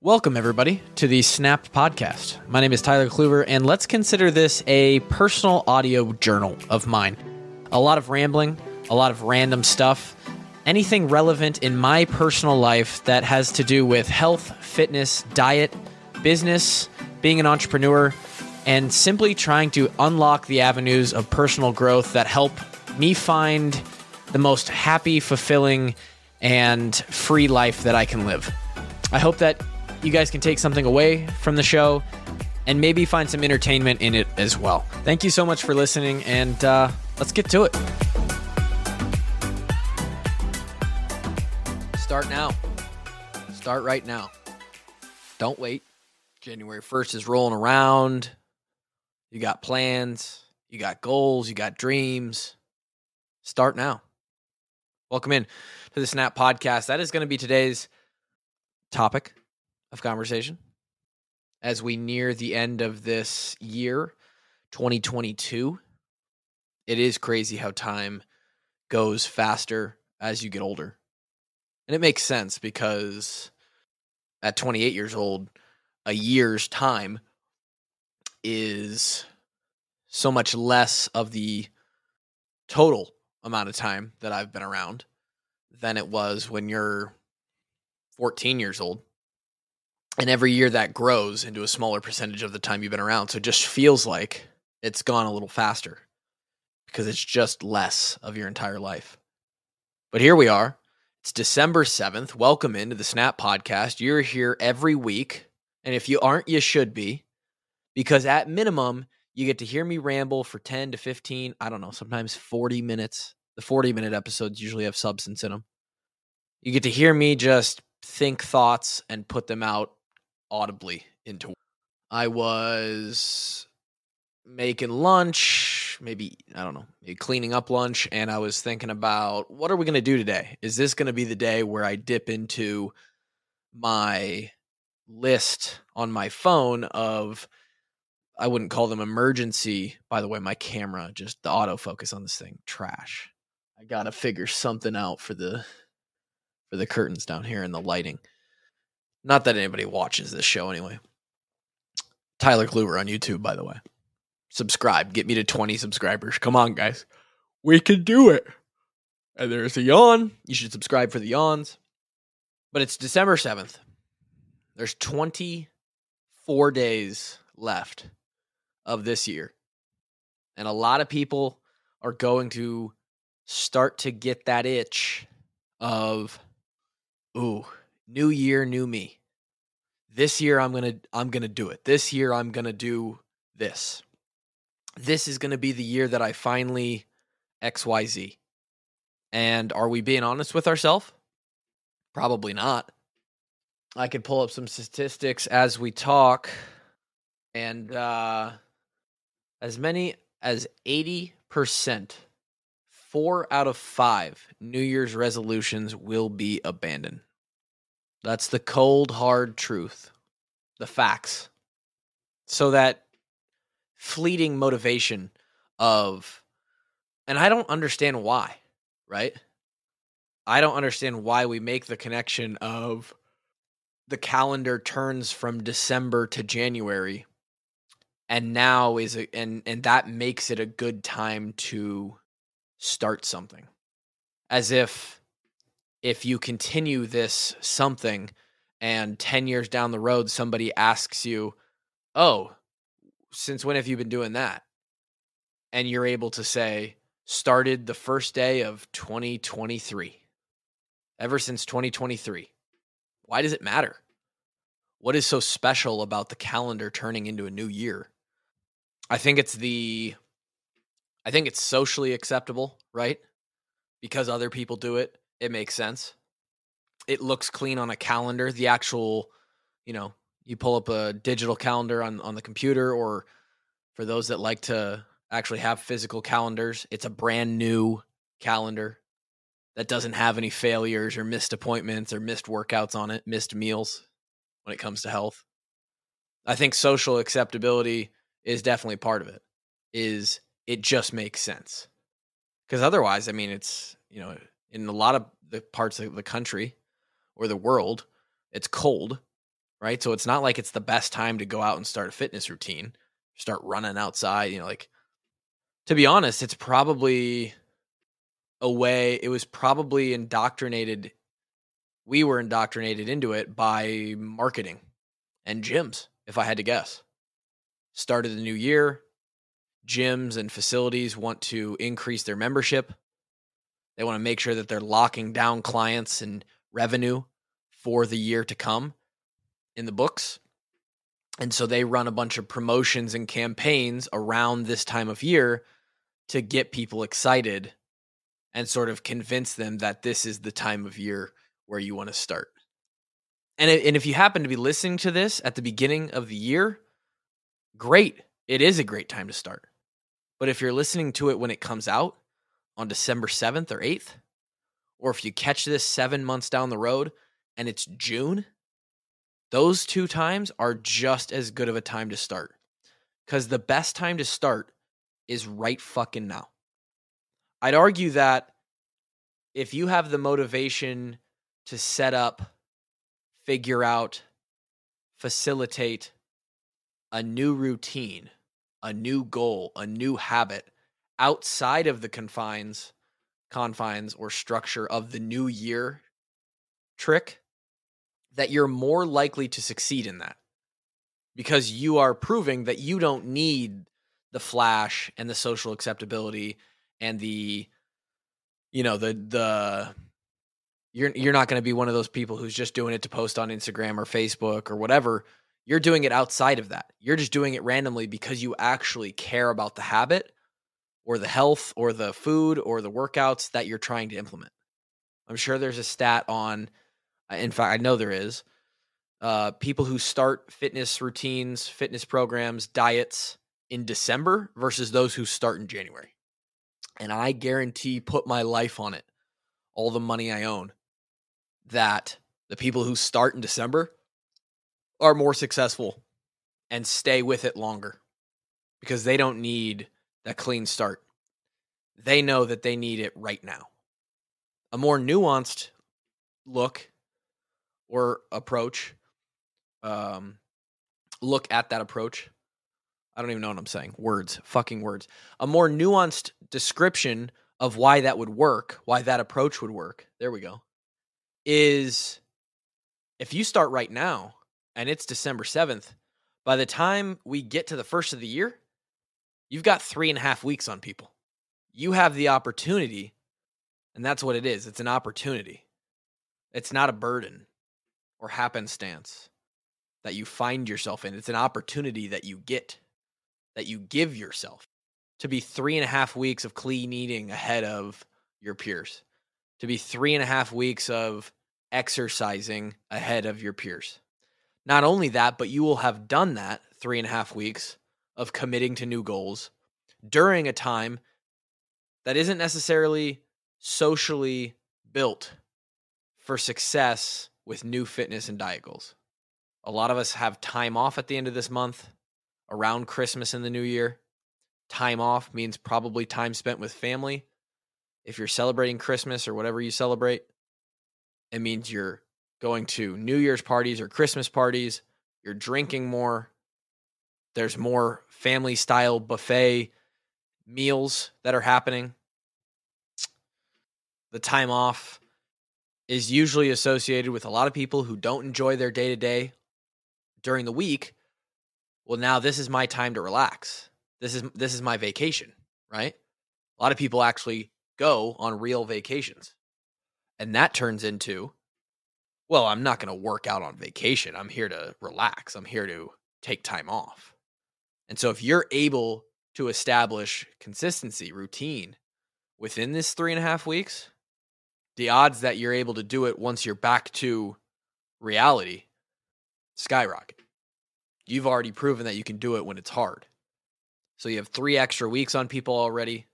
Welcome, everybody, to the Snap Podcast. My name is Tyler Kluver, and let's consider this a personal audio journal of mine. A lot of rambling, a lot of random stuff, anything relevant in my personal life that has to do with health, fitness, diet, business, being an entrepreneur, and simply trying to unlock the avenues of personal growth that help me find the most happy, fulfilling, and free life that I can live. I hope that you guys can take something away from the show and maybe find some entertainment in it as well. Thank you so much for listening, and uh, let's get to it. Start now. Start right now. Don't wait. January 1st is rolling around. You got plans, you got goals, you got dreams. Start now. Welcome in to the Snap Podcast. That is going to be today's topic of conversation as we near the end of this year, 2022. It is crazy how time goes faster as you get older. And it makes sense because at 28 years old, a year's time is so much less of the total amount of time that I've been around than it was when you're 14 years old and every year that grows into a smaller percentage of the time you've been around. So it just feels like it's gone a little faster because it's just less of your entire life. But here we are. It's December 7th. Welcome into the Snap Podcast. You're here every week. And if you aren't, you should be because at minimum, you get to hear me ramble for 10 to 15, I don't know, sometimes 40 minutes. The 40 minute episodes usually have substance in them. You get to hear me just think thoughts and put them out audibly into. I was making lunch, maybe I don't know, cleaning up lunch, and I was thinking about what are we going to do today? Is this going to be the day where I dip into my list on my phone of I wouldn't call them emergency. By the way, my camera, just the autofocus on this thing, trash. I got to figure something out for the for the curtains down here and the lighting. Not that anybody watches this show anyway. Tyler Kluver on YouTube, by the way. Subscribe. Get me to 20 subscribers. Come on, guys. We can do it. And there's a yawn. You should subscribe for the yawns. But it's December 7th. There's 24 days left of this year. And a lot of people are going to start to get that itch of, ooh, new year, new me. This year I'm to I'm to do it. This year I'm to do this. This is to be the year that I finally XYZ. And are we being honest with ourselves? Probably not. I could pull up some statistics as we talk and uh as many as 80%, 4 out of 5 New Year's resolutions will be abandoned. That's the cold, hard truth, the facts. So that fleeting motivation of, and I don't understand why, right? I don't understand why we make the connection of the calendar turns from December to January and now is a, and and that makes it a good time to start something as if if you continue this something and 10 years down the road somebody asks you, "Oh, since when have you been doing that?" and you're able to say, "Started the first day of 2023." Ever since 2023. Why does it matter? What is so special about the calendar turning into a new year? I think it's the I think it's socially acceptable, right? Because other people do it it makes sense. It looks clean on a calendar. The actual, you know, you pull up a digital calendar on on the computer or for those that like to actually have physical calendars, it's a brand new calendar that doesn't have any failures or missed appointments or missed workouts on it, missed meals when it comes to health. I think social acceptability is definitely part of it. Is it just makes sense? Because otherwise, I mean, it's you know in a lot of the parts of the country or the world, it's cold. right? So it's not like it's the best time to go out and start a fitness routine, start running outside, you know, like to be honest, it's probably a way it was probably indoctrinated we were indoctrinated into it by marketing and gyms, if I had to guess. Started the new year, gyms and facilities want to increase their membership. They want to make sure that they're locking down clients and revenue for the year to come in the books. And so they run a bunch of promotions and campaigns around this time of year to get people excited and sort of convince them that this is the time of year where you want to start. And and if you happen to be listening to this at the beginning of the year, great. It is a great time to start. But if you're listening to it when it comes out on December 7th or 8th, or if you catch this 7 months down the road and it's June, those two times are just as good of a time to start. Cuz the best time to start is right fucking now. I'd argue that if you have the motivation to set up, figure out, facilitate a new routine, a new goal, a new habit outside of the confines confines or structure of the new year trick that you're more likely to succeed in that because you are proving that you don't need the flash and the social acceptability and the you know the the you're you're not going to be one of those people who's just doing it to post on Instagram or Facebook or whatever. You're doing it outside of that. You're just doing it randomly because you actually care about the habit or the health or the food or the workouts that you're trying to implement. I'm sure there's a stat on uh, in fact I know there is uh, people who start fitness routines, fitness programs, diets in December versus those who start in January. And I guarantee put my life on it. All the money I own that the people who start in December are more successful and stay with it longer because they don't need that clean start. They know that they need it right now. A more nuanced look or approach, um, look at that approach. I don't even know what I'm saying. Words, fucking words. A more nuanced description of why that would work, why that approach would work. There we go is if you start right now and it's December 7th, by the time we get to the first of the year, you've got three and a half weeks on people. You have the opportunity, and that's what it is it's an opportunity. It's not a burden or happenstance that you find yourself in. It's an opportunity that you get, that you give yourself to be three and a half weeks of clean eating ahead of your peers, to be three and a half weeks of exercising ahead of your peers. Not only that, but you will have done that three and a half weeks of committing to new goals during a time that isn't necessarily socially built for success with new fitness and diet goals. A lot of us have time off at the end of this month, around Christmas and the new year. Time off means probably time spent with family. If you're celebrating Christmas or whatever you celebrate, it means you're going to New Year's parties or Christmas parties, you're drinking more. There's more family style buffet meals that are happening. The time off is usually associated with a lot of people who don't enjoy their day to day during the week. Well, now this is my time to relax. This is this is my vacation, right? A lot of people actually go on real vacations. And that turns into, well, I'm not going to work out on vacation. I'm here to relax. I'm here to take time off. And so if you're able to establish consistency, routine within this three and a half weeks, the odds that you're able to do it once you're back to reality skyrocket. You've already proven that you can do it when it's hard. So you have three extra weeks on people already.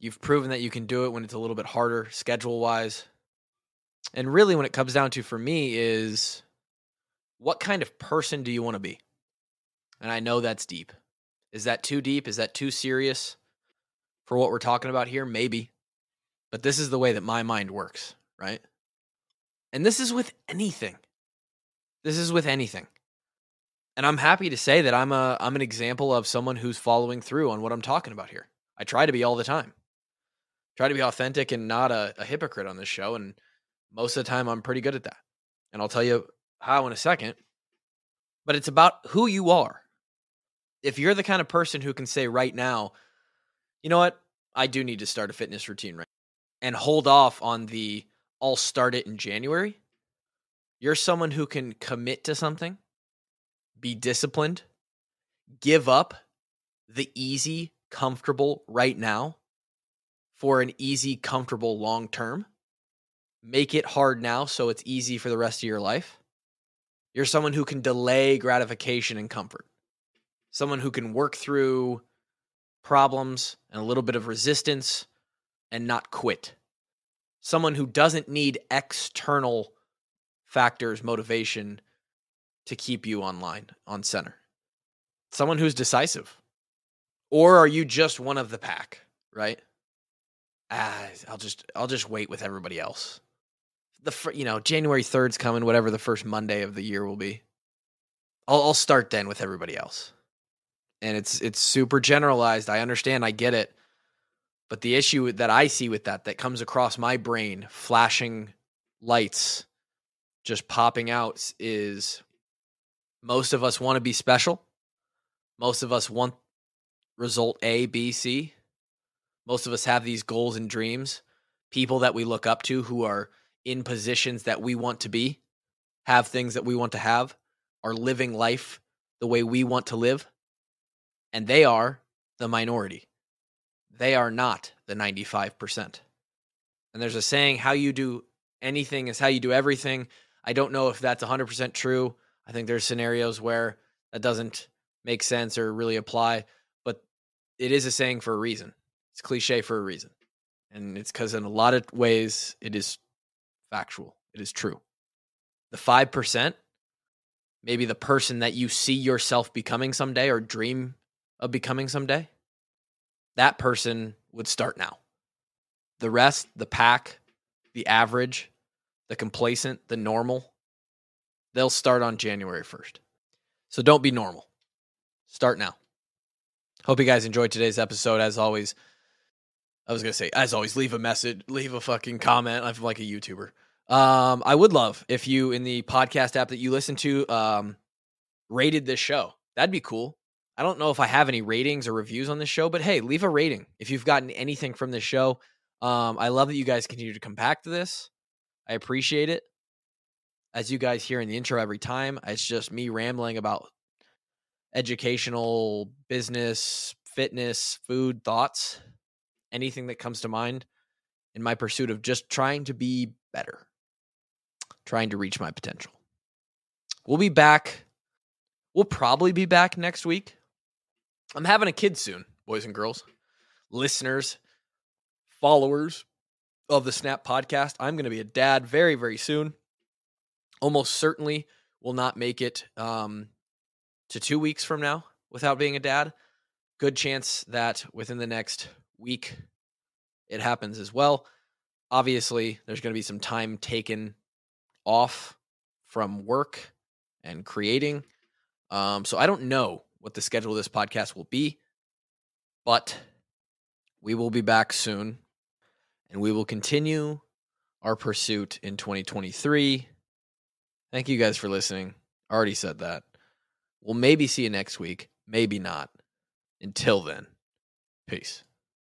You've proven that you can do it when it's a little bit harder schedule wise. And really, when it comes down to for me, is what kind of person do you want to be? And I know that's deep. Is that too deep? Is that too serious for what we're talking about here? Maybe. But this is the way that my mind works, right? And this is with anything. This is with anything. And I'm happy to say that I'm a I'm an example of someone who's following through on what I'm talking about here. I try to be all the time. Try to be authentic and not a, a hypocrite on this show. And most of the time I'm pretty good at that. And I'll tell you how in a second. But it's about who you are. If you're the kind of person who can say right now, you know what? I do need to start a fitness routine right and hold off on the I'll start it in January. You're someone who can commit to something, be disciplined, give up the easy, comfortable right now for an easy, comfortable long term. Make it hard now so it's easy for the rest of your life. You're someone who can delay gratification and comfort. Someone who can work through problems and a little bit of resistance and not quit. Someone who doesn't need external factors, motivation to keep you online on center. Someone who's decisive. Or are you just one of the pack, right? Ah, I'll just I'll just wait with everybody else. The you know January third's coming, whatever the first Monday of the year will be. I'll I'll start then with everybody else and it's it's super generalized. I understand, I get it. But the issue that I see with that that comes across my brain, flashing lights just popping out is most of us want to be special. Most of us want result A, B, C. Most of us have these goals and dreams. People that we look up to who are in positions that we want to be, have things that we want to have, are living life the way we want to live and they are the minority. They are not the 95%. And there's a saying, how you do anything is how you do everything. I don't know if that's 100% true. I think there's scenarios where that doesn't make sense or really apply, but it is a saying for a reason. It's cliche for a reason. And it's because in a lot of ways, it is factual, it is true. The 5%, maybe the person that you see yourself becoming someday or dream of becoming someday, that person would start now. The rest, the pack, the average, the complacent, the normal, they'll start on January 1st. So don't be normal. Start now. Hope you guys enjoyed today's episode. As always, I was going to say, as always, leave a message, leave a fucking comment. I'm like a YouTuber. Um, I would love if you, in the podcast app that you listen to, um, rated this show. That'd be cool. I don't know if I have any ratings or reviews on this show, but hey, leave a rating if you've gotten anything from this show. Um, I love that you guys continue to come back to this. I appreciate it. As you guys hear in the intro every time, it's just me rambling about educational, business, fitness, food, thoughts, anything that comes to mind in my pursuit of just trying to be better, trying to reach my potential. We'll be back. We'll probably be back next week I'm having a kid soon, boys and girls, listeners, followers of the Snap podcast. I'm going to be a dad very, very soon. Almost certainly will not make it um, to two weeks from now without being a dad. Good chance that within the next week it happens as well. Obviously, there's going to be some time taken off from work and creating. Um, so I don't know what the schedule of this podcast will be, but we will be back soon and we will continue our pursuit in 2023. Thank you guys for listening. I Already said that. We'll maybe see you next week, maybe not. Until then, peace.